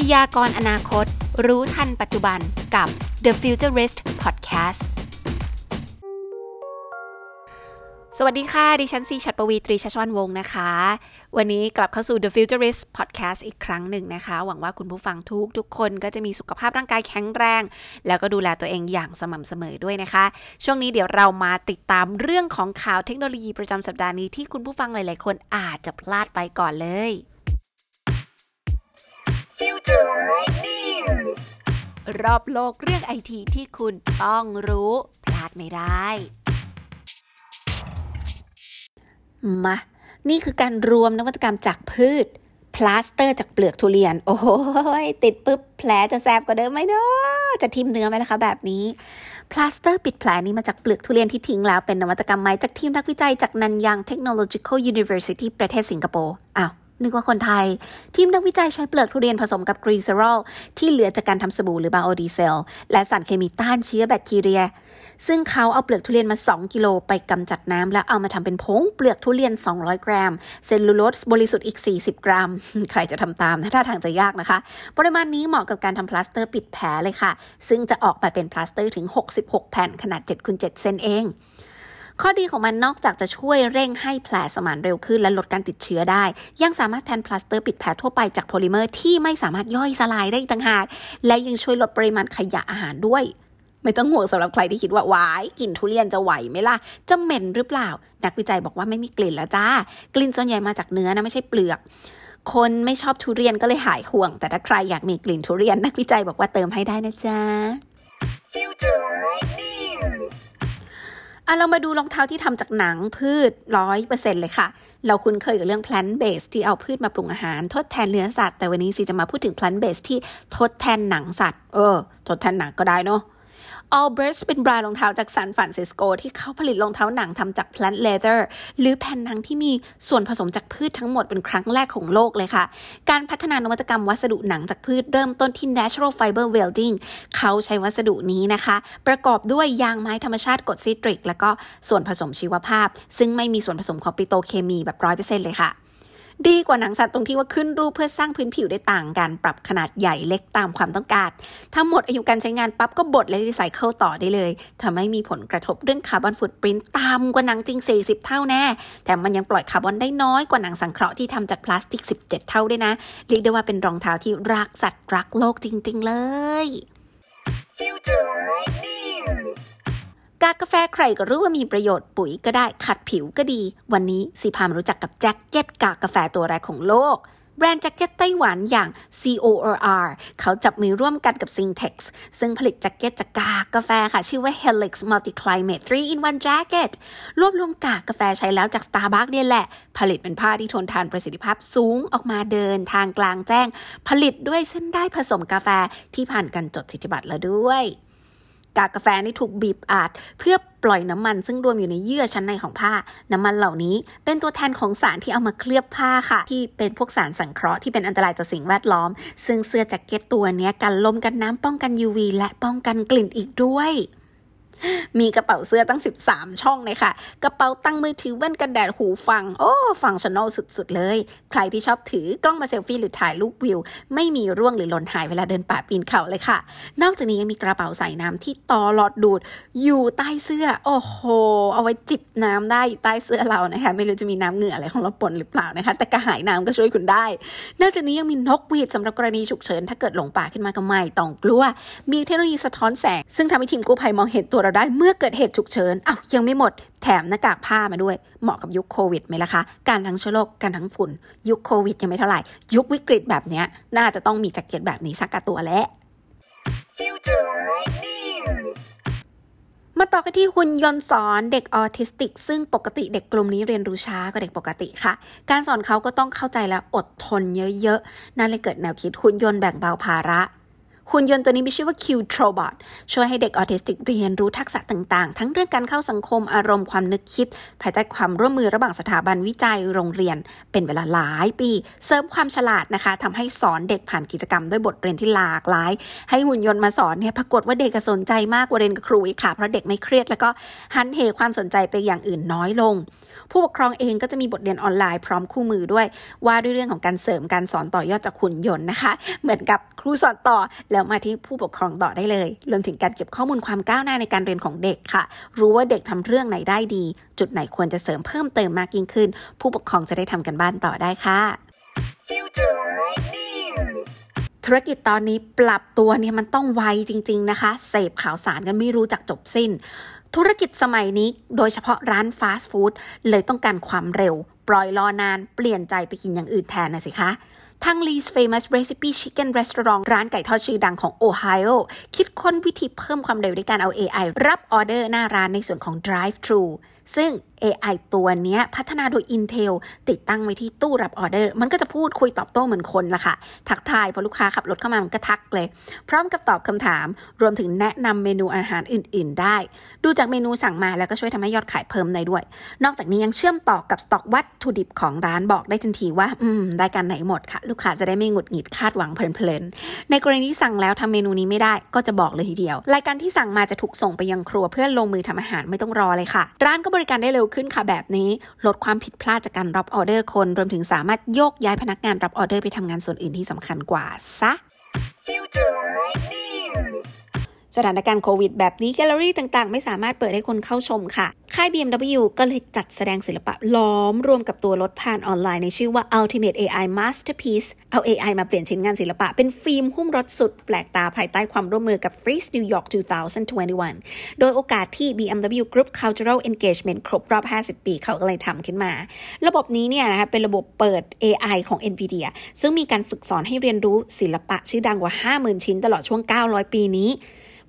พยากรณ์อนาคต รู้ทันปัจจุบันกับ The Futurist Podcast สวัสดีค่ะ ดิฉันซีชัดปวีตรีชัชวันวงศ์นะคะ วันนี้กลับเข้าสู่ The Futurist Podcast อีกครั้งหนึ่งนะคะ หวังว่าคุณผู้ฟังทุกทุกคนก็จะมีสุขภาพร่างกายแข็งแรง แล้วก็ดูแลตัวเองอย่างสม่ำเสมอด้วยนะคะ ช่วงนี้เดี๋ยวเรามาติดตามเรื่องของข่าวเทคโนโลยีประจำสัปดาห์นี้ที่คุณผู้ฟังหลาย ๆ คนอาจจะพลาดไปก่อนเลย Future News รอบโลกเรื่องไอทีที่คุณต้องรู้ พลาดไม่ได้ มา นี่คือการรวมนวัตกรรมจากพืช พลาสเตอร์จากเปลือกทุเรียน โอ้โหติดปุ๊บ แผลจะแสบกว่าเดิมไหมเนาะจะทิ่มเนื้อไหมล่ะคะแบบนี้พลาสเตอร์ปิดแผลนี้มาจากเปลือกทุเรียนที่ทิ้งแล้วเป็นนวัตกรรมใหม่จากทีมนักวิจัยจาก Nanyang Technological University ประเทศสิงคโปร์ อ้าว นึกว่าคนไทย ทีมนักวิจัยใช้เปลือกทุเรียนผสมกับกลีเซอรอลที่เหลือจากการทำสบู่หรือไบโอดีเซล และสารเคมีต้านเชื้อแบคทีเรีย ซึ่งเขาเอาเปลือกทุเรียนมา 2 กิโลไปกำจัดน้ำแล้วเอามาทำเป็นผงเปลือกทุเรียน 200 กรัม เซลลูโลสบริสุทธิ์อีก 40 กรัม ใครจะทำตามนะท่าทางจะยากนะคะ ปริมาณนี้เหมาะกับการทำพลาสเตอร์ปิดแผลเลยค่ะ ซึ่งจะออกมาเป็นพลาสเตอร์ถึง 66 แผ่นขนาด7คูณ7เซนเอง ข้อดีของมันนอกจากจะช่วยเร่งให้แผลสมานเร็วขึ้นและลดการติดเชื้อได้ ยังสามารถแทนพลาสเตอร์ปิดแผลทั่วไปจากโพลิเมอร์ที่ไม่สามารถย่อยสลายได้อีกต่างหาก และยังช่วยลดปริมาณขยะอาหารด้วย ไม่ต้องห่วงสำหรับใครที่คิดว่าว้ายกลิ่นทุเรียนจะไหวไหมล่ะ จะเหม็นหรือเปล่า นักวิจัยบอกว่าไม่มีกลิ่นแล้วจ้า กลิ่นส่วนใหญ่มาจากเนื้อนะไม่ใช่เปลือกคนไม่ชอบทุเรียนก็เลยหายห่วง แต่ถ้าใครอยากมีกลิ่นทุเรียนนักวิจัยบอกว่าเติมให้ได้นะจ๊ะ Future News อะเรามาดูรองเท้าที่ทำจากหนังพืชร้อยเปอร์เซ็นเลยค่ะ เราคุ้นเคยกับเรื่อง plant based ที่เอาพืชมาปรุงอาหาร ทดแทนเนื้อสัตว์ แต่วันนี้สิจะมาพูดถึง plant based ที่ทดแทนหนังสัตว์ เออ ทดแทนหนังก็ได้เนาะ Allbirds เป็นแบรนด์รองเท้าจากซานฟรานซิสโกที่เขาผลิตรองเท้าหนังทำจาก plant leather หรือแผ่นหนังที่มีส่วนผสมจากพืชทั้งหมดเป็นครั้งแรกของโลกเลยค่ะ การพัฒนานวัตกรรมวัสดุหนังจากพืชเริ่มต้นที่ natural fiber welding เขาใช้วัสดุนี้นะคะ ประกอบด้วยยางไม้ธรรมชาติกรดซิตริก แล้วก็ส่วนผสมชีวภาพ ซึ่งไม่มีส่วนผสมของปิโตเคมีแบบร้อยเปอร์เซ็นต์เลยค่ะ ดีกว่าหนังสัตว์ตรงที่ว่าขึ้นรูปเพื่อสร้างพื้นผิวได้ต่างกัน ปรับขนาดใหญ่เล็กตามความต้องการ ถ้าหมดอายุการใช้งานปั๊บก็บดและรีไซเคิลต่อได้เลยทำให้มีผลกระทบเรื่องคาร์บอนฟุตปรินต์ต่ำกว่าหนังจริง 40 เท่าแน่ แต่มันยังปล่อยคาร์บอนได้น้อยกว่าหนังสังเคราะห์ที่ทำจากพลาสติก 17 เท่าด้วยนะเรียกได้ว่าเป็นรองเท้าที่รักสัตว์รักโลกจริง ๆ เลย Future News กากกาแฟใครก็รู้ว่ามีประโยชน์ปุ๋ยก็ได้ขัดผิวก็ดี วันนี้ซีพามารู้จักกับแจ็คเก็ตกากกาแฟตัวแรกของโลก แบรนด์แจ็คเก็ตไต้หวันอย่าง CORR เขาจับมือร่วมกันกับ Singtex ซึ่งผลิตแจ็คเก็ตจากกากกาแฟค่ะ ชื่อว่า Helix Multi Climate 3 in 1 Jacket รวบรวมกากกาแฟใช้แล้วจาก Starbucks เนี่ยแหละ ผลิตเป็นผ้าที่ทนทานประสิทธิภาพสูงออกมาเดินทางกลางแจ้ง ผลิตด้วยเส้นได้ผสมกาแฟที่ผ่านการจดสิทธิบัตรแล้วด้วย กากกาแฟนี่ถูกบีบอัดเพื่อปล่อยน้ำมันซึ่งรวมอยู่ในเยื่อชั้นในของผ้า น้ำมันเหล่านี้เป็นตัวแทนของสารที่เอามาเคลือบผ้าค่ะ ที่เป็นพวกสารสังเคราะห์ที่เป็นอันตรายต่อสิ่งแวดล้อม ซึ่งเสื้อแจ็คเก็ตตัวนี้กันลมกันน้ำป้องกัน UV และป้องกันกลิ่นอีกด้วย มีกระเป๋าเสื้อตั้ง 13 ช่องเลยค่ะ กระเป๋าตั้งมือถือแว่นกันแดดหูฟัง โอ้ ฟังชั่นอลสุดๆเลย ใครที่ชอบถือกล้องมาเซลฟี่หรือถ่ายรูปวิว ไม่มีร่วงหรือหล่นหายเวลาเดินป่าปีนเขาเลยค่ะ นอกจากนี้ยังมีกระเป๋าใส่น้ำที่ต่อหลอดดูด อยู่ใต้เสื้อ โอ้โห เอาไว้จิบน้ำได้อยู่ใต้เสื้อเรานะคะ ไม่รู้จะมีน้ำเหงื่ออะไรของเราปนหรือเปล่านะคะ แต่กระหายน้ำก็ช่วยคุณได้ นอกจากนี้ยังมีนกหวีดสำหรับกรณีฉุกเฉินถ้าเกิดหลงป่าขึ้นมาก็ไม่ต้องกลัว มีเทคโนโลยีสะท้อนแสง ซึ่งทำให้ทีมกู้ภัยมองเห็นตัวเราได้เมื่อเกิดเหตุฉุกเฉินอ้าวยังไม่หมด แถมหน้ากากผ้ามาด้วย เหมาะกับยุคโควิดไหมล่ะคะ การทั้งเชื้อโรคการทั้งฝุ่น ยุคโควิดยังไม่เท่าไหร่ ยุควิกฤตแบบเนี้ยน่าจะต้องมีแจ็คเก็ตแบบนี้สักกะตัวแล้ว Future News มาต่อกันที่หุ่นยนต์สอนเด็กออทิสติก ซึ่งปกติเด็กกลุ่มนี้เรียนรู้ช้ากว่าเด็กปกติค่ะ การสอนเขาก็ต้องเข้าใจและอดทนเยอะๆ นั่นเลยเกิดแนวคิดหุ่นยนต์แบ่งเบาภาระ หุ่นยนต์ตัวนี้มีชื่อว่า Q Trobot ช่วยให้เด็กออทิสติกเรียนรู้ทักษะต่างๆ ทั้งเรื่องการเข้าสังคมอารมณ์ความนึกคิด ภายใต้ความร่วมมือระหว่างสถาบันวิจัยโรงเรียน เป็นเวลาหลายปี เสริมความฉลาดนะคะทำให้สอนเด็กผ่านกิจกรรมด้วยบทเรียนที่หลากหลาย ให้หุ่นยนต์มาสอนเนี่ยปรากฏว่าเด็กสนใจมากกว่าเรียนกับครูอีกค่ะเพราะเด็กไม่เครียดแล้วก็หันเหความสนใจไปอย่างอื่นน้อยลง ผู้ปกครองเองก็จะมีบทเรียนออนไลน์พร้อมคู่มือด้วย ว่าด้วยเรื่องของการเสริมการสอนต่อยอดจากหุ่นยนต์นะคะ เหมือนกับครูสอนต่อแล้วมาที่ผู้ปกครองต่อได้เลย รวมถึงการเก็บข้อมูลความก้าวหน้าในการเรียนของเด็กค่ะ รู้ว่าเด็กทำเรื่องไหนได้ดี จุดไหนควรจะเสริมเพิ่มเติมมากยิ่งขึ้น ผู้ปกครองจะได้ทำกันบ้านต่อได้ค่ะ Future News. ธุรกิจตอนนี้ปรับตัวเนี่ยมันต้องไวจริง ๆ นะคะ เสพข่าวสารกันไม่รู้จักจบสิ้น ธุรกิจสมัยนี้โดยเฉพาะร้านฟาสต์ฟู้ดเลยต้องการความเร็ว ปล่อยรอนานเปลี่ยนใจไปกินอย่างอื่นแทนนะสิคะ ทาง Lee's Famous Recipe Chicken Restaurant ร้านไก่ทอดชื่อดังของโอไฮโอคิดค้นวิธีเพิ่มความเร็วด้วยการเอา AI รับออเดอร์หน้าร้านในส่วนของ Drive Thru ซึ่ง AI ตัวนี้พัฒนาโดย Intel ติดตั้งไว้ที่ตู้รับออเดอร์ มันก็จะพูดคุยตอบโต้เหมือนคนละค่ะ ทักทายพอลูกค้าขับรถเข้ามามันก็ทักเลย พร้อมกับตอบคำถาม รวมถึงแนะนำเมนูอาหารอื่น ๆ ได้ ดูจากเมนูสั่งมาแล้วก็ช่วยทำให้ยอดขายเพิ่มได้ด้วย นอกจากนี้ยังเชื่อมต่อกับสต็อกวัตถุดิบของร้านบอกได้ทันทีว่า อืมได้การไหนหมดค่ะ ลูกค้าจะได้ไม่หงุดหงิดคาดหวังเพลินๆในกรณีที่สั่งแล้วทำเมนูนี้ไม่ได้ ก็จะบอกเลยทีเดียว รายการที่สั่งมาจะถูกส่งไปยังครัวเพื่อลงมือทำอาหารไม่ต้องรอเลยค่ะ ร้านก็บริการได้เร็วขึ้นค่ะแบบนี้ ลดความผิดพลาดจากการรับออเดอร์คน รวมถึงสามารถโยกย้ายพนักงานรับออเดอร์ไปทำงานส่วนอื่นที่สำคัญกว่าซะ Future News. สถานการณ์โควิดแบบนี้แกลเลอรี่ต่างๆ ไม่สามารถเปิดให้คนเข้าชมค่ะ ค่าย BMW ก็เลยจัดแสดงศิลปะล้อมรวมกับตัวรถผ่านออนไลน์ในชื่อว่า Ultimate AI Masterpiece เอา AI มาเปลี่ยนชิ้นงานศิลปะ เป็นฟิล์มหุ้มรถสุดแปลกตาภายใต้ความร่วมมือกับ Freeze New York 2021 โดยโอกาสที่ BMW Group Cultural Engagement ครบรอบ 50 ปีเขาก็เลยทำขึ้นมา ระบบนี้เนี่ยนะคะเป็นระบบเปิด AI ของ NVIDIA ซึ่งมีการฝึกสอนให้เรียนรู้ศิลปะชื่อดังกว่า 50,000 ชิ้นตลอดช่วง 900 ปีนี้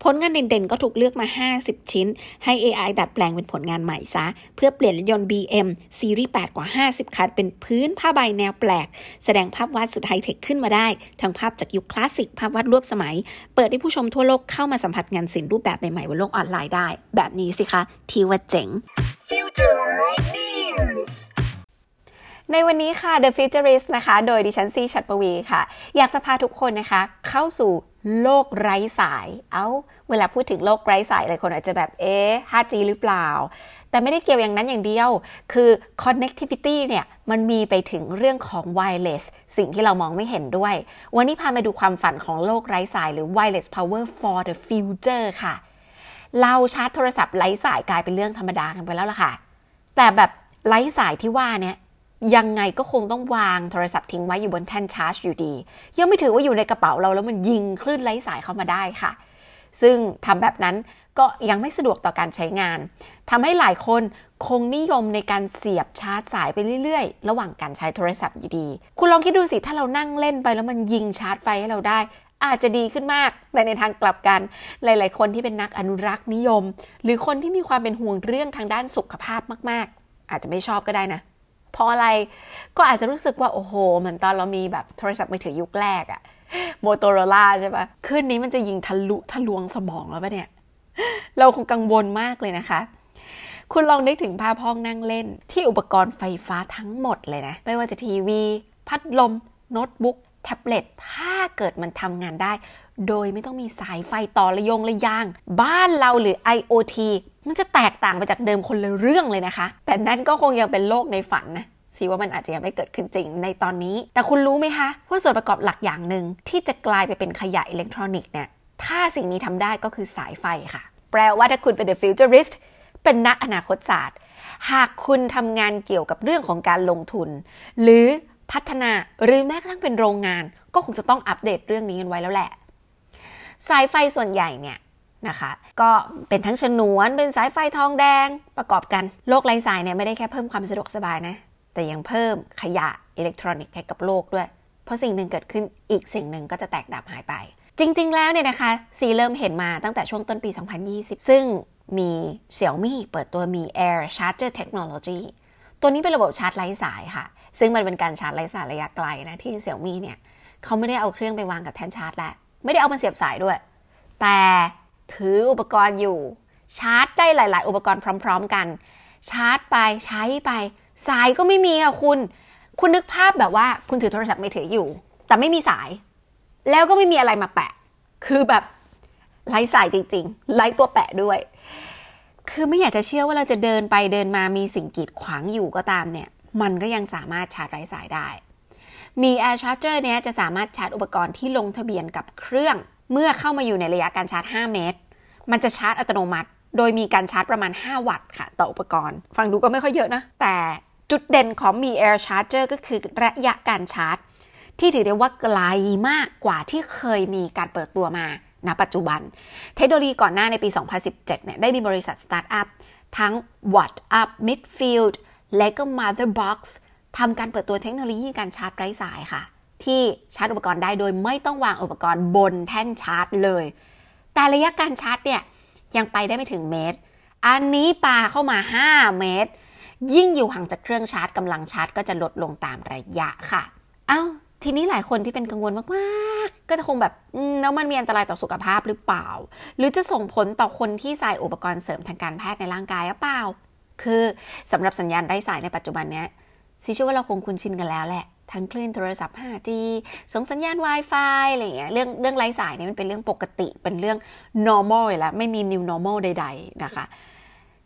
ผลงานเด่นๆ ก็ถูกเลือกมา 50 ชิ้น ให้ AI ดัดแปลงเป็นผลงานใหม่ซะ เพื่อเปลี่ยนรถยนต์ BM ซีรีส์ 8 กว่า 50 คัน เป็นพื้นผ้าใบแนวแปลก แสดงภาพวาดสุดไฮเทคขึ้นมาได้ ทั้งภาพจากยุคคลาสสิก ภาพวาดรวบสมัย เปิดให้ผู้ชมทั่วโลกเข้ามาสัมผัสงานศิลป์รูปแบบใหม่ๆบนโลกออนไลน์ได้ แบบนี้สิคะที่ว่าเจ๋ง Future News. ในวันนี้ค่ะ The Futurist นะคะ โดยดิฉันซีชัดปวีค่ะ อยากจะพาทุกคนนะคะ เข้าสู่ โลกไร้สาย เอา้า เวลาพูดถึงโลกไร้สายหลายคนอาจจะแบบ เอ๊ะ 5G หรือเปล่า แต่ไม่ได้เกี่ยวอย่างนั้นอย่างเดียว คือ connectivity เนี่ย มันมีไปถึงเรื่องของ wireless สิ่งที่เรามองไม่เห็นด้วย วันนี้พามาดูความฝันของโลกไร้สายหรือ wireless power for the future ค่ะ เราชาร์จโทรศัพท์ไร้สายกลายเป็นเรื่องธรรมดากันไปแล้วล่ะค่ะ แต่แบบไร้สายที่ว่าเนี่ย ยังไงก็คงต้องวางโทรศัพท์ทิ้งไว้อยู่บนแท่นชาร์จอยู่ดี ยังไม่ถือว่าอยู่ในกระเป๋าเราแล้วมันยิงคลื่นไร้สายเข้ามาได้ค่ะ ซึ่งทำแบบนั้นก็ยังไม่สะดวกต่อการใช้งานทำให้หลายคนคงนิยมในการเสียบชาร์จสายไปเรื่อยๆ ระหว่างการใช้โทรศัพท์อยู่ดี คุณลองคิดดูสิถ้าเรานั่งเล่นไปแล้วมันยิงชาร์จไฟให้เราได้ อาจจะดีขึ้นมาก แต่ในทางกลับกัน หลายๆ คนที่เป็นนักอนุรักษ์นิยม หรือคนที่มีความเป็นห่วงเรื่องทางด้านสุขภาพมาก ๆ อาจจะไม่ชอบก็ได้นะ เพราะอะไรก็อาจจะรู้สึกว่า โอ้โห เหมือนตอนเรามีแบบโทรศัพท์มือถือยุคแรกอะโมโตโรล่าใช่ปะขึ้นนี้มันจะยิงทะลุทะลวงสมองแล้วปะเนี่ย เราคงกังวลมากเลยนะคะ คุณลองนึกถึงภาพห้องนั่งเล่น ที่อุปกรณ์ไฟฟ้าทั้งหมดเลยนะ ไม่ว่าจะทีวี พัดลม โน้ตบุ๊กแท็บเล็ตถ้าเกิดมันทำงานได้ โดยไม่ต้องมีสายไฟต่อระยงระยาง บ้านเราหรือ IoT มันจะแตกต่างไปจากเดิมคนละเรื่องเลยนะคะ แต่นั่นก็คงยังเป็นโลกในฝันนะสิว่ามันอาจจะยังไม่เกิดขึ้นจริงในตอนนี้ แต่คุณรู้ไหมคะว่าส่วนประกอบหลักอย่างหนึ่งที่จะกลายไปเป็นขยะอิเล็กทรอนิกส์เนี่ยถ้าสิ่งนี้ทำได้ก็คือสายไฟค่ะ แปลว่าถ้าคุณเป็น the futurist เป็นนักอนาคตศาสตร์ หากคุณทำงานเกี่ยวกับเรื่องของการลงทุน หรือพัฒนาหรือแม้กระทั่งเป็นโรงงาน ก็คงจะต้องอัปเดตเรื่องนี้กันไว้แล้วแหละ สายไฟส่วนใหญ่เนี่ย นะคะ ก็เป็นทั้งฉนวนเป็นสายไฟทองแดงประกอบกันโลกไร้สายเนี่ยไม่ได้แค่เพิ่มความสะดวกสบายนะ แต่ยังเพิ่มขยะอิเล็กทรอนิกส์ให้กับโลกด้วย เพราะสิ่งหนึ่งเกิดขึ้นอีกสิ่งหนึ่งก็จะแตกดับหายไป จริง ๆ แล้วเนี่ยนะคะซีเริ่มเห็นมาตั้งแต่ช่วงต้นปี 2020 ซึ่งมี Xiaomi เปิดตัวมี Air Charger Technology ตัวนี้เป็นระบบชาร์จไร้สายค่ะ ซึ่งมันเป็นการชาร์จไร้สายระยะไกลนะที่ Xiaomi เนี่ยเขาไม่ได้เอาเครื่องไปวางกับแท่นชาร์จแล้วไม่ได้เอามาเสียบสายด้วย แต่ ถืออุปกรณ์อยู่ ชาร์จได้หลาย ๆ อุปกรณ์พร้อม ๆ กัน ชาร์จไปใช้ไป สายก็ไม่มีอะคุณ คุณนึกภาพแบบว่าคุณถือโทรศัพท์มือถืออยู่ แต่ไม่มีสาย แล้วก็ไม่มีอะไรมาแปะ คือแบบไร้สายจริง ๆ ไร้ตัวแปะด้วย คือไม่อยากจะเชื่อว่าเราจะเดินไปเดินมามีสิ่งกีดขวางอยู่ก็ตามเนี่ย มันก็ยังสามารถชาร์จไร้สายได้ มี Air Charger เนี้ยจะสามารถชาร์จอุปกรณ์ที่ลงทะเบียนกับเครื่อง เมื่อเข้ามาอยู่ในระยะการชาร์จ 5 เมตร มันจะชาร์จอัตโนมัติ โดยมีการชาร์จประมาณ 5 วัตต์ค่ะ ต่ออุปกรณ์ ฟังดูก็ไม่ค่อยเยอะนะ แต่จุดเด่นของมี Air Charger ก็คือระยะการชาร์จ ที่ถือได้ว่าไกลมากกว่าที่เคยมีการเปิดตัวมาณปัจจุบัน เทคโนโลยีก่อนหน้าในปี 2017 เนี่ยได้มีบริษัทสตาร์ทอัพทั้ง Watt Up Midfield และก็ Motherbox ทำการเปิดตัวเทคโนโลยีการชาร์จไร้สายค่ะ ที่ชาร์จอุปกรณ์ได้โดยไม่ต้องวางอุปกรณ์บนแท่นชาร์จเลย แต่ระยะการชาร์จเนี่ยยังไปได้ไม่ถึงเมตร อันนี้ปาเข้ามา 5 เมตร ยิ่งอยู่ห่างจากเครื่องชาร์จกำลังชาร์จก็จะลดลงตามระยะค่ะ เอ้าทีนี้หลายคนที่เป็นกังวลมากๆ ก็จะคงแบบแล้วมันมีอันตรายต่อสุขภาพหรือเปล่า หรือจะส่งผลต่อคนที่ใส่อุปกรณ์เสริมทางการแพทย์ในร่างกายหรือเปล่า คือสำหรับสัญญาณไร้สายในปัจจุบันเนี้ยซิเชื่อว่าเราคงคุ้นชินกันแล้วแหละ ทั้งคลื่นโทรศัพท์ 5G ส่งสัญญาณ Wi-Fi อะไรเงี้ย เรื่องเรื่องไร้สายเนี่ยมันเป็นเรื่องปกติ เป็นเรื่อง normal อยู่แล้ว ไม่มี new normal ใด ๆ นะคะ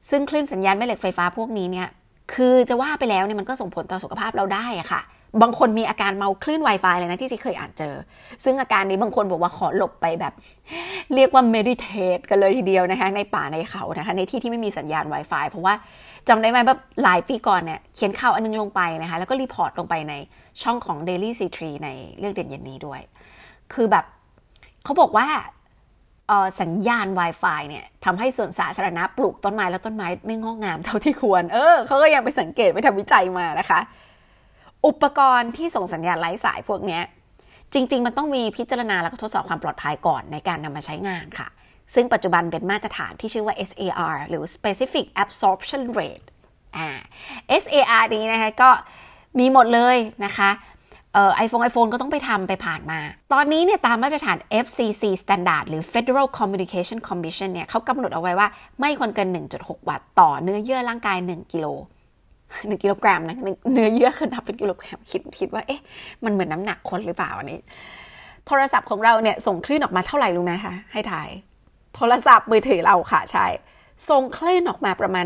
ซึ่งคลื่นสัญญาณแม่เหล็กไฟฟ้าพวกนี้เนี่ย คือจะว่าไปแล้วเนี่ยมันก็ส่งผลต่อสุขภาพเราได้อะค่ะ บางคนมีอาการเมาคลื่น Wi-Fi เลยนะที่ที่เคยอ่านเจอ ซึ่งอาการนี้บางคนบอกว่าขอหลบไปแบบ เรียกว่า meditate กันเลยทีเดียวนะคะ ในป่าในเขานะคะ ในที่ที่ไม่มีสัญญาณ Wi-Fi เพราะว่า จำได้ไหมแบบหลายปีก่อนเนี่ยเขียนข่าวอันนึงลงไปนะคะ แล้วก็ report ลงไปในช่องของ Daily C3 ในเรื่องเด่นเย็นนี้ด้วย คือแบบเขาบอกว่าสัญญาณ Wi-Fi เนี่ยทำให้ส่วนสาธารณะปลูกต้นไม้แล้วต้นไม้ไม่งอกงามเท่าที่ควร เออเขาก็ยังไปสังเกตไปทำวิจัยมานะคะ อุปกรณ์ที่ส่งสัญญาณไร้สายพวกนี้จริง ๆ มันต้องมีพิจารณาแล้วก็ทดสอบความปลอดภัยก่อนในการนำมาใช้งานค่ะ ซึ่งปัจจุบันเป็นมาตรฐานที่ชื่อว่า SAR หรือ Specific Absorption Rate อ่า SAR นี้นะคะก็มีหมดเลยนะคะเอ่อไอโฟนไอโฟนก็ต้องไปทำไปผ่านมา ตอนนี้เนี่ยตามมาตรฐาน FCC Standard หรือ Federal Communication Commission เนี่ยเขากำหนดเอาไว้ว่าไม่ควรเกิน 1.6 วัตต์ต่อเนื้อเยื่อร่างกาย 1 กิโลหนึ่งกิโลกรัมนะเนื้อเยื่อคือนับเป็นกิโลกรัมคิดคิดว่าเอ๊ะมันเหมือนน้ำหนักคนหรือเปล่าอันนี้ โทรศัพท์ของเราเนี่ยส่งคลื่นออกมาเท่าไหร่รู้ไหมคะให้ถ่าย โทรศัพท์มือถือเราค่ะใช่ส่งคลื่นออกมาประมาณ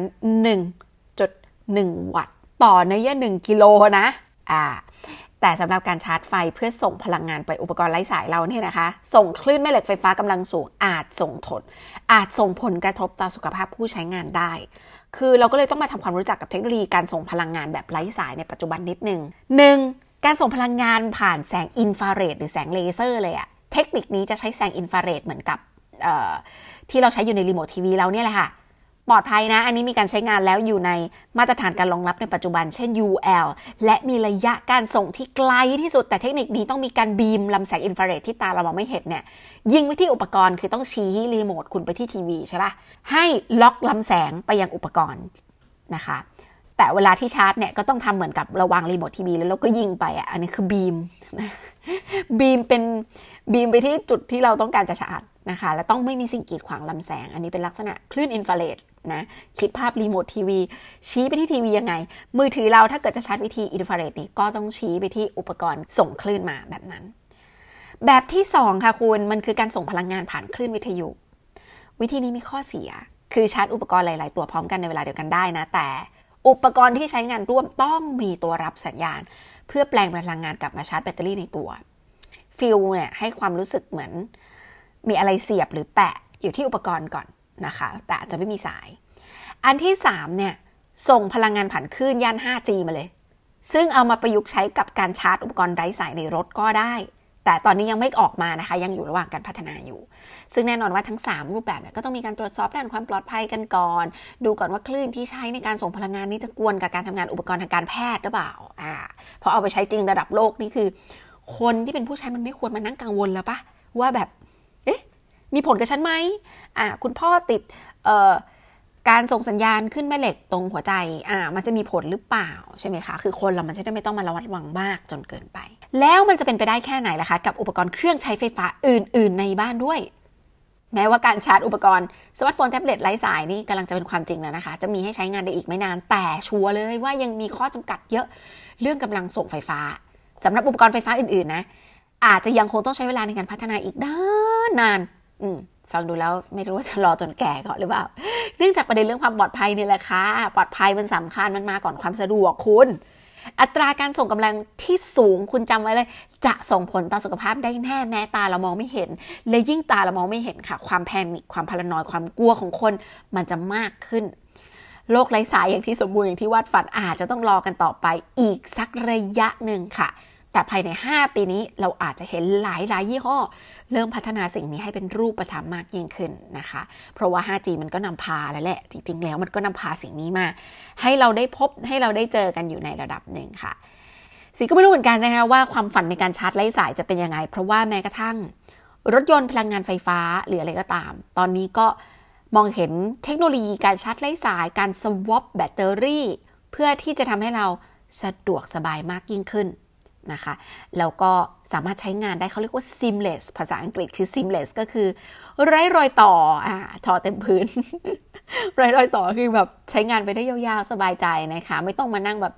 1.1 วัตต์ ต่อเนื้อเยื่อ1กิโลนะอ่าแต่สำหรับการชาร์จไฟเพื่อส่งพลังงานไปอุปกรณ์ไร้สายเราเนี่ยนะคะ ส่งคลื่นแม่เหล็กไฟฟ้ากำลังสูงอาจส่งผลอาจส่งผลกระทบต่อสุขภาพผู้ใช้งานได้ คือเราก็เลยต้องมาทำความรู้จักกับเทคโนโลยีการส่งพลังงานแบบไร้สายในปัจจุบันนิดนึงหนึ่งการส่งพลังงานผ่านแสงอินฟราเรดหรือแสงเลเซอร์เลยอะเทคนิคนี้จะใช้แสงอินฟราเรดเหมือนกับ ที่เราใช้อยู่ในรีโมททีวีเราเนี่ยแหละค่ะ ปลอดภัยนะ อันนี้มีการใช้งานแล้วอยู่ในมาตรฐานการรองรับในปัจจุบัน เช่น UL และมีระยะการส่งที่ไกลที่สุด แต่เทคนิคนี้ต้องมีการ beam ลำแสงอินฟราเรดที่ตาเรามองไม่เห็นเนี่ย ยิงไปที่อุปกรณ์คือต้องชี้รีโมทคุณไปที่ทีวีใช่ปะให้ล็อกลำแสงไปยังอุปกรณ์นะคะแต่เวลาที่ชาร์จเนี่ยก็ต้องทำเหมือนกับเราวางรีโมททีวีแล้วเราก็ยิงไปอะอันนี้คือ beam beam เป็น beam ไปที่จุดที่เราต้องการจะชาร์จ นะคะ และต้องไม่มีสิ่งกีดขวางลำแสง อันนี้เป็นลักษณะคลื่นอินฟราเรดนะ คิดภาพรีโมททีวี ชี้ไปที่ทีวียังไง มือถือเราถ้าเกิดจะชาร์จวิธีอินฟราเรดนี้ก็ต้องชี้ไปที่อุปกรณ์ส่งคลื่นมาแบบนั้น แบบที่สองค่ะคุณมันคือการส่งพลังงานผ่านคลื่นวิทยุ วิธีนี้มีข้อเสีย คือชาร์จอุปกรณ์หลาย ๆ ตัวพร้อมกันในเวลาเดียวกันได้นะ แต่อุปกรณ์ที่ใช้งานร่วมต้องมีตัวรับสัญญาณ เพื่อแปลงพลังงานกลับมาชาร์จแบตเตอรี่ในตัวฟิลเนี่ยให้ความรู้สึกเหมือน มีอะไรเสียบหรือแปะอยู่ที่อุปกรณ์ก่อนนะคะ แต่อาจจะไม่มีสาย อันที่3เนี่ยส่งพลังงานผ่านคลื่นย่าน 5G มาเลย ซึ่งเอามาประยุกต์ใช้กับการชาร์จอุปกรณ์ไร้สายในรถก็ได้ แต่ตอนนี้ยังไม่ออกมานะคะ ยังอยู่ระหว่างการพัฒนาอยู่ ซึ่งแน่นอนว่าทั้ง 3 รูปแบบเนี่ยก็ต้องมีการตรวจสอบด้านความปลอดภัยกันก่อน ดูก่อนว่าคลื่นที่ใช้ในการส่งพลังงานนี้จะกวนกับการทำงานอุปกรณ์ทางการแพทย์หรือเปล่าอ่าพอเอาไปใช้จริงระดับโลกนี่คือ คนที่เป็นผู้ใช้มันไม่ควรมานั่งกังวลแล้วปะว่าแบบ มีผลกับฉันไหมอ่าคุณพ่อติดเอ่อการส่งสัญญาณคลื่นแม่เหล็กตรงหัวใจอ่ามันจะมีผลหรือเปล่าใช่ไหมคะ คือคนเรามันจะได้ไม่ต้องมาระมัดระวังมากจนเกินไป แล้วมันจะเป็นไปได้แค่ไหนล่ะคะ กับอุปกรณ์เครื่องใช้ไฟฟ้าอื่น ๆ ในบ้านด้วย แม้ว่าการชาร์จอุปกรณ์สมาร์ทโฟนแท็บเล็ตไร้สายนี่กำลังจะเป็นความจริงแล้วนะคะ จะมีให้ใช้งานได้อีกไม่นานแต่ชัวร์เลยว่ายังมีข้อจำกัดเยอะเรื่องกำลังส่งไฟฟ้าสำหรับอุปกรณ์ไฟฟ้าอื่น ๆ นะ อาจจะยังคงต้องใช้เวลาในการพัฒนาอีกนานนาน อืมฟังดูแล้วไม่รู้ว่าจะรอจนแก่ก่อนหรือเปล่า เนื่องจากประเด็นเรื่องความปลอดภัยนี่แหละค่ะ ปลอดภัยมันสำคัญมันมาก่อนความสะดวกคุณ อัตราการส่งกำลังที่สูงคุณจำไว้เลย จะส่งผลต่อสุขภาพได้แน่แม้ตาเรามองไม่เห็น และยิ่งตาเรามองไม่เห็นค่ะ ความแพนิคความพารานอยความกลัวของคน มันจะมากขึ้นโลกไร้สายอย่างที่สมบูรณ์อย่างที่วาดฝันอาจจะต้องรอกันต่อไปอีกสักระยะหนึ่งค่ะ แต่ภายใน 5 ปีนี้เราอาจจะเห็นหลายหลายยี่ห้อ เริ่มพัฒนาสิ่งนี้ให้เป็นรูปธรรมมากยิ่งขึ้นนะคะ เพราะว่า 5G มันก็นำพาแล้วแหละ จริง ๆ แล้วมันก็นำพาสิ่งนี้มา ให้เราได้พบให้เราได้เจอกันอยู่ในระดับหนึ่งค่ะสีก็ไม่รู้เหมือนกันนะคะว่าความฝันในการชาร์จไร้สายจะเป็นยังไง เพราะว่าแม้กระทั่ง รถยนต์พลังงานไฟฟ้าหรืออะไรก็ตาม ตอนนี้ก็มองเห็นเทคโนโลยีการชาร์จไร้สาย การสวอปแบตเตอรี่ เพื่อที่จะทำให้เราสะดวกสบายมากยิ่งขึ้นนะคะ แล้วก็ สามารถใช้งานได้เขาเรียกว่า seamless ภาษาอังกฤษคือ seamless ก็คือ ไร้รอยต่ออ่าทอเต็มพื้น ไร้รอยต่อคือแบบใช้งานไปได้ยาวๆ สบายใจนะคะ ไม่ต้องมานั่งแบบ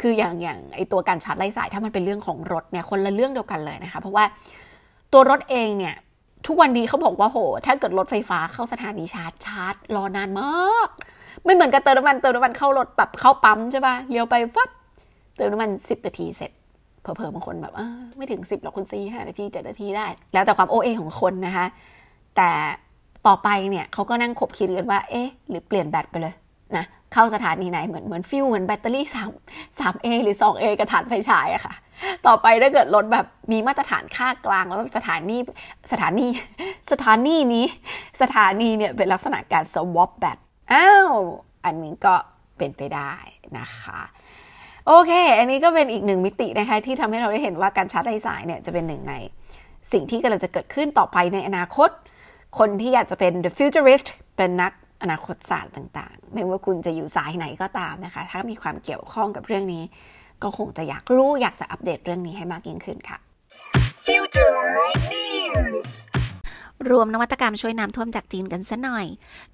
คืออย่างอย่างไอตัวการชาร์จไร้สาย ถ้ามันเป็นเรื่องของรถเนี่ยคนละเรื่องเดียวกันเลยนะคะ เพราะว่าตัวรถเองเนี่ยทุกวันนี้เขาบอกว่าโห ถ้าเกิดรถไฟฟ้าเข้าสถานีชาร์จชาร์จรอนานมาก ไม่เหมือนกับเติมน้ำมันเติมน้ำมันเข้ารถแบบเข้าปั๊มใช่ปะเลี้ยวไปฟับเติมน้ำมันสิบนาทีเสร็จ เผลอๆบางคนแบบไม่ถึงสิบหรอกคุณซีห้านาทีเจ็ดนาทีได้ แล้วแต่ความโอเอของคนนะคะ แต่ต่อไปเนี่ยเขาก็นั่งขบคิดกันว่า เอ๊ะ หรือเปลี่ยนแบตไปเลยนะเข้าสถานีไหนเหมือนเหมือนฟิวเหมือนแบตเตอรี่สามสามเอหรือสองเอกระถานไฟฉายอะค่ะ ต่อไปถ้าเกิดรถแบบมีมาตรฐานค่ากลางแล้วสถานีสถานีสถานีนี้ สถานีเนี่ยเป็นลักษณะการสวอปแบตอ้าว อันนี้ก็เป็นไปได้นะคะ โอเค อันนี้ก็เป็นอีกหนึ่งมิตินะคะที่ทำให้เราได้เห็นว่าการชาร์จไร้สายเนี่ยจะเป็นหนึ่งในสิ่งที่กำลังจะเกิดขึ้นต่อไปในอนาคต คนที่อยากจะเป็น the futurist เป็นนักอนาคตศาสตร์ต่างๆ ไม่ว่าคุณจะอยู่สายไหนก็ตามนะคะ ถ้ามีความเกี่ยวข้องกับเรื่องนี้ ก็คงจะอยากรู้อยากจะอัปเดตเรื่องนี้ให้มากยิ่งขึ้นค่ะ Future News รวมนวัตกรรมช่วยน้ำท่วมจากจีนกันซะหน่อย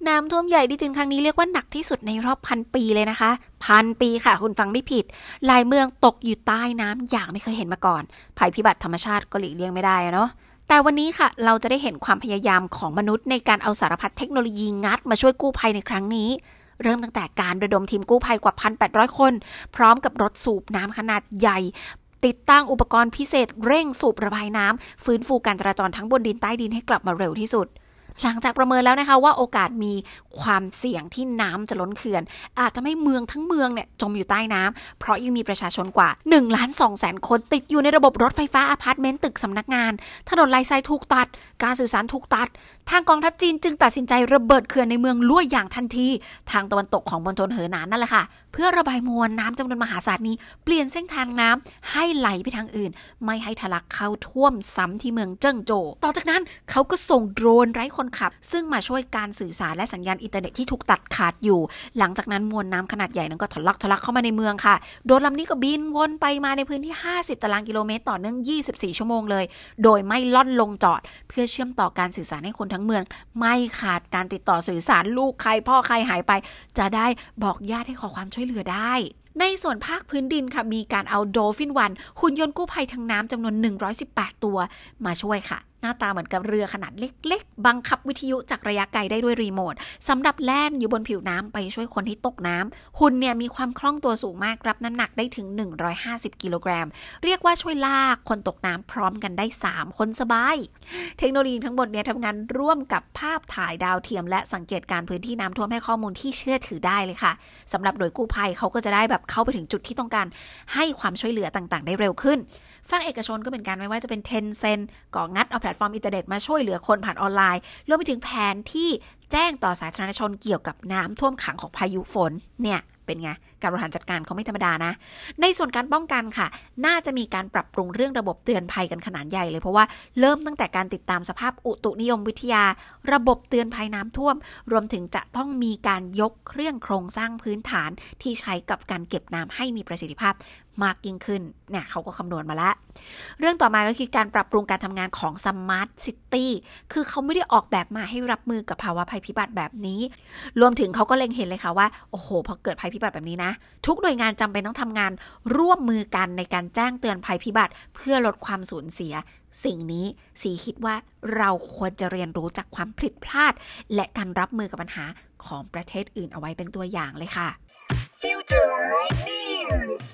น้ำท่วมใหญ่ที่จีนครั้งนี้เรียกว่าหนักที่สุดในรอบพันปีเลยนะคะ พันปีค่ะ คุณฟังไม่ผิด หลายเมืองตกอยู่ใต้น้ำอย่างไม่เคยเห็นมาก่อน ภัยพิบัติธรรมชาติก็หลีกเลี่ยงไม่ได้เนาะแต่วันนี้ค่ะ เราจะได้เห็นความพยายามของมนุษย์ในการเอาสารพัดเทคโนโลยีงัดมาช่วยกู้ภัยในครั้งนี้ เริ่มตั้งแต่การระดมทีมกู้ภัยกว่า 1,800 คน พร้อมกับรถสูบน้ำขนาดใหญ่ ติดตั้งอุปกรณ์พิเศษเร่งสูบระบายน้ำฟื้นฟูการจราจรทั้งบนดินใต้ดินให้กลับมาเร็วที่สุดหลังจากประเมินแล้วนะคะว่าโอกาสมีความเสี่ยงที่น้ำจะล้นเขื่อน อาจทำให้เมืองทั้งเมืองเนี่ยจมอยู่ใต้น้ำเพราะยังมีประชาชนกว่า1ล้าน2แสนคนติดอยู่ในระบบรถไฟฟ้าอพาร์ตเมนต์ตึกสำนักงาน ถนนลายไซถูกตัด การสื่อสารถูกตัด ทางกองทัพจีนจึงตัดสินใจระเบิดเขื่อนในเมืองลั่วอย่างทันที ทางตะวันตกของมณฑลเหอหนานนั่นแหละค่ะ เพื่อระบายมวลน้ำจำนวนมหาศาลนี้ เปลี่ยนเส้นทางน้ำให้ไหลไปทางอื่น ไม่ให้ทะลักเข้าท่วมซ้ำที่เมืองเจิ้งโจวต่อจากนั้นเขาก็ส่งโดรนไร้คนขับ ซึ่งมาช่วยการสื่อสารและสัญญาณอินเทอร์เน็ตที่ถูกตัดขาดอยู่ หลังจากนั้นมวลน้ำขนาดใหญ่นั้นก็ทะลักทะลักเข้ามาในเมืองค่ะ โดรนลำนี้ก็บินวนไปมาในพื้นที่ 50 ตารางกิโลเมตรต่อเนื่อง 24 ชั่วโมงเลย โดยไม่ล่อนลงจอด เพื่อเชื่อมต่อการสื่อสารให้คนทั้งเมือง ไม่ขาดการติดต่อสื่อสารลูกใครพ่อใครหายไป จะได้บอกญาติให้ขอความช่วยเหลือได้ ในส่วนภาคพื้นดินค่ะมีการเอาโดฟินวันหุ่นยนต์กู้ภัยทางน้ำจำนวน 118 ตัวมาช่วยค่ะ หน้าตาเหมือนกับเรือขนาดเล็ก ๆ บังคับวิทยุจากระยะไกลได้ด้วยรีโมทสำหรับแล่นอยู่บนผิวน้ำไปช่วยคนที่ตกน้ำหุ่นเนี่ยมีความคล่องตัวสูงมากรับน้ำหนักได้ถึง 150 กิโลกรัม เรียกว่าช่วยลากคนตกน้ำพร้อมกันได้ 3 คนสบาย เทคโนโลยีทั้งหมดเนี่ยทำงานร่วมกับภาพถ่ายดาวเทียม และสังเกตการณ์พื้นที่น้ำท่วมให้ข้อมูลที่เชื่อถือได้เลยค่ะสำหรับหน่วยกู้ภัยเขาก็จะได้แบบเข้าไปถึงจุดที่ต้องการ ให้ความช่วยเหลือต่างๆ ได้เร็วขึ้น ฝั่งเอกชนก็เป็นการไม่ว่าจะเป็น Tencent ก็งัดเอาแพลตฟอร์มอินเทอร์เน็ตมาช่วยเหลือคนผ่านออนไลน์ รวมไปถึงแผนที่แจ้งต่อสาธารณชนเกี่ยวกับน้ำท่วมขังของพายุฝนเนี่ยเป็นไง การบริหารจัดการเขาไม่ธรรมดานะ ในส่วนการป้องกันค่ะ น่าจะมีการปรับปรุงเรื่องระบบเตือนภัยกันขนาดใหญ่เลย เพราะว่าเริ่มตั้งแต่การติดตามสภาพอุตุนิยมวิทยา ระบบเตือนภัยน้ำท่วม รวมถึงจะต้องมีการยกเครื่องโครงสร้างพื้นฐานที่ใช้กับการเก็บน้ำให้มีประสิทธิภาพ มากยิ่งขึ้นเนี่ยเขาก็คำนวณมาแล้ว เรื่องต่อมาก็คือการปรับปรุงการทำงานของ Smart City คือเขาไม่ได้ออกแบบมาให้รับมือกับภาวะภัยพิบัติแบบนี้ รวมถึงเขาก็เล็งเห็นเลยค่ะว่า โอ้โห พอเกิดภัยพิบัติแบบนี้นะ ทุกหน่วยงานจำเป็นต้องทำงานร่วมมือกันในการแจ้งเตือนภัยพิบัติ เพื่อลดความสูญเสีย สิ่งนี้สีคิดว่าเราควรจะเรียนรู้จากความผิดพลาด และการรับมือกับปัญหาของประเทศอื่นเอาไว้เป็นตัวอย่างเลยค่ะ Future News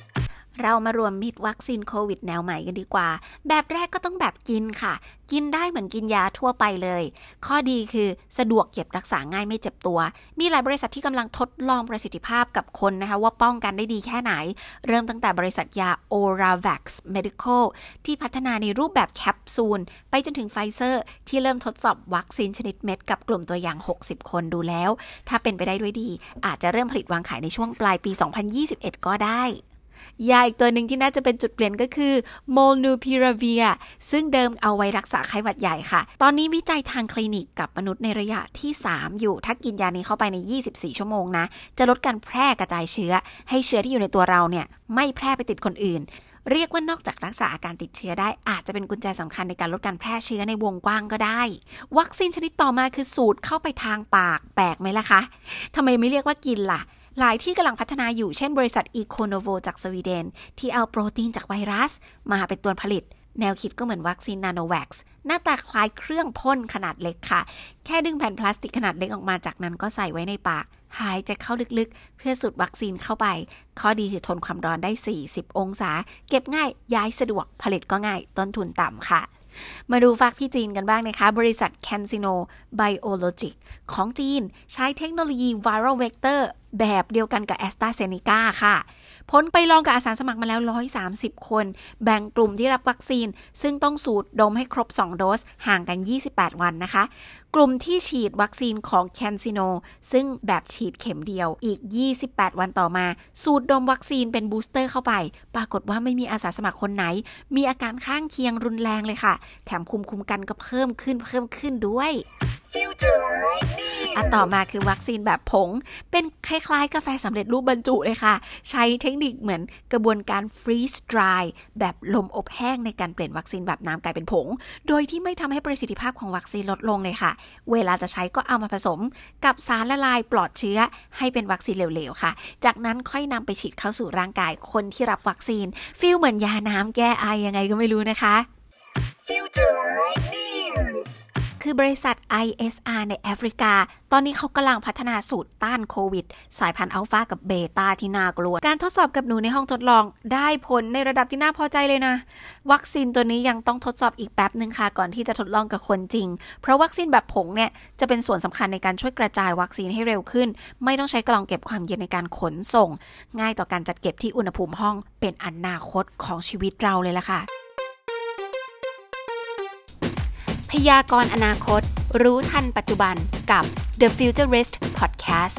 เรามารวมมิตรวัคซีนโควิดแนวใหม่กันดีกว่า แบบแรกก็ต้องแบบกินค่ะ กินได้เหมือนกินยาทั่วไปเลย ข้อดีคือสะดวกเก็บรักษาง่ายไม่เจ็บตัว มีหลายบริษัทที่กำลังทดลองประสิทธิภาพกับคนนะคะ ว่าป้องกันได้ดีแค่ไหน เริ่มตั้งแต่บริษัทยา Oravax Medical ที่พัฒนาในรูปแบบแคปซูล ไปจนถึงไฟเซอร์ ที่เริ่มทดสอบวัคซีนชนิดเม็ดกับกลุ่มตัวอย่าง 60 คนดูแล้ว ถ้าเป็นไปได้ด้วยดี อาจจะเริ่มผลิตวางขายในช่วงปลายปี 2021 ก็ได้ ยาอีกตัวหนึ่งที่น่าจะเป็นจุดเปลี่ยนก็คือ Molnupiravir ซึ่งเดิมเอาไว้รักษาไข้หวัดใหญ่ค่ะ ตอนนี้วิจัยทางคลินิกกับมนุษย์ในระยะที่ 3 อยู่ ถ้ากินยานี้เข้าไปใน 24 ชั่วโมงนะ จะลดการแพร่กระจายเชื้อ ให้เชื้อที่อยู่ในตัวเราเนี่ยไม่แพร่ไปติดคนอื่นเรียกว่านอกจากรักษาอาการติดเชื้อได้อาจจะเป็นกุญแจสำคัญในการลดการแพร่เชื้อในวงกว้างก็ได้ วัคซีนชนิดต่อมาคือสูตรเข้าไปทางปากแปลกไหมล่ะคะทำไมไม่เรียกว่ากินล่ะ หลายที่กำลังพัฒนาอยู่เช่นบริษัท e c o n o v o จากสวีเดน ที่เอาโปรตีนจากไวรัส มาเป็นตัวผลิต แนวคิดก็เหมือนวัคซีนนาโนแว็กซ์หน้าตาคล้ายเครื่องพ่นขนาดเล็กค่ะ แค่ดึงแผ่นพลาสติกขนาดเล็กออกมาจากนั้นก็ใส่ไว้ในปากหายใจเข้าลึกๆ เพื่อสูดวัคซีนเข้าไป ข้อดีคือทนความร้อนได้ 40 องศา เก็บง่ายย้ายสะดวกผลิตก็ง่าย ต้นทุนต่ำค่ะ มาดูฝากพี่จีนกันบ้างนะคะ บริษัท CanSino Biologic ของจีนใช้เทคโนโลยี Viral Vector แบบเดียวกันกับ a s t r a z เซ e c a ค่ะ ผลไปลองกับอาสาสมัครมาแล้ว 130 คน แบ่งกลุ่มที่รับวัคซีน ซึ่งต้องสูดดมให้ครบ 2 โดส ห่างกัน 28 วันนะคะ กลุ่มที่ฉีดวัคซีนของ CanSino ซึ่งแบบฉีดเข็มเดียวอีก 28 วันต่อมา สูดดมวัคซีนเป็นบูสเตอร์เข้าไป ปรากฏว่าไม่มีอาสาสมัครคนไหน มีอาการข้างเคียงรุนแรงเลยค่ะ แถมคุมคุมกันก็เพิ่มขึ้นเพิ่มขึ้นด้วย Future News อันต่อมาคือวัคซีนแบบผง เป็นคล้ายๆ กาแฟสำเร็จรูปบรรจุเลยค่ะ ใช้เทคนิคเหมือนกระบวนการ freeze dry แบบลมอบแห้งในการเปลี่ยนวัคซีนแบบน้ำกลายเป็นผง โดยที่ไม่ทำให้ประสิทธิภาพของวัคซีนลดลงเลยค่ะ เวลาจะใช้ก็เอามาผสม กับสารละลายปลอดเชื้อ ให้เป็นวัคซีนเหลวๆค่ะ จากนั้นค่อยนำไปฉีดเข้าสู่ร่างกายคนที่รับวัคซีน feel เหมือนยาน้ำแก้ไอยังไงก็ไม่รู้นะคะ Future News คือบริษัท ISR ในแอฟริกา ตอนนี้เขากำลังพัฒนาสูตรต้านโควิด สายพันธุ์อัลฟากับเบต้าที่น่ากลัว การทดสอบกับหนูในห้องทดลองได้ผลในระดับที่น่าพอใจเลยนะ วัคซีนตัวนี้ยังต้องทดสอบอีกแป๊บหนึ่งค่ะ ก่อนที่จะทดลองกับคนจริง เพราะวัคซีนแบบผงเนี่ยจะเป็นส่วนสำคัญในการช่วยกระจายวัคซีนให้เร็วขึ้น ไม่ต้องใช้กล่องเก็บความเย็นในการขนส่ง ง่ายต่อการจัดเก็บที่อุณหภูมิห้องเป็นอนาคตของชีวิตเราเลยล่ะค่ะ พยากรณ์อนาคต รู้ทันปัจจุบันกับ The Futurist Podcast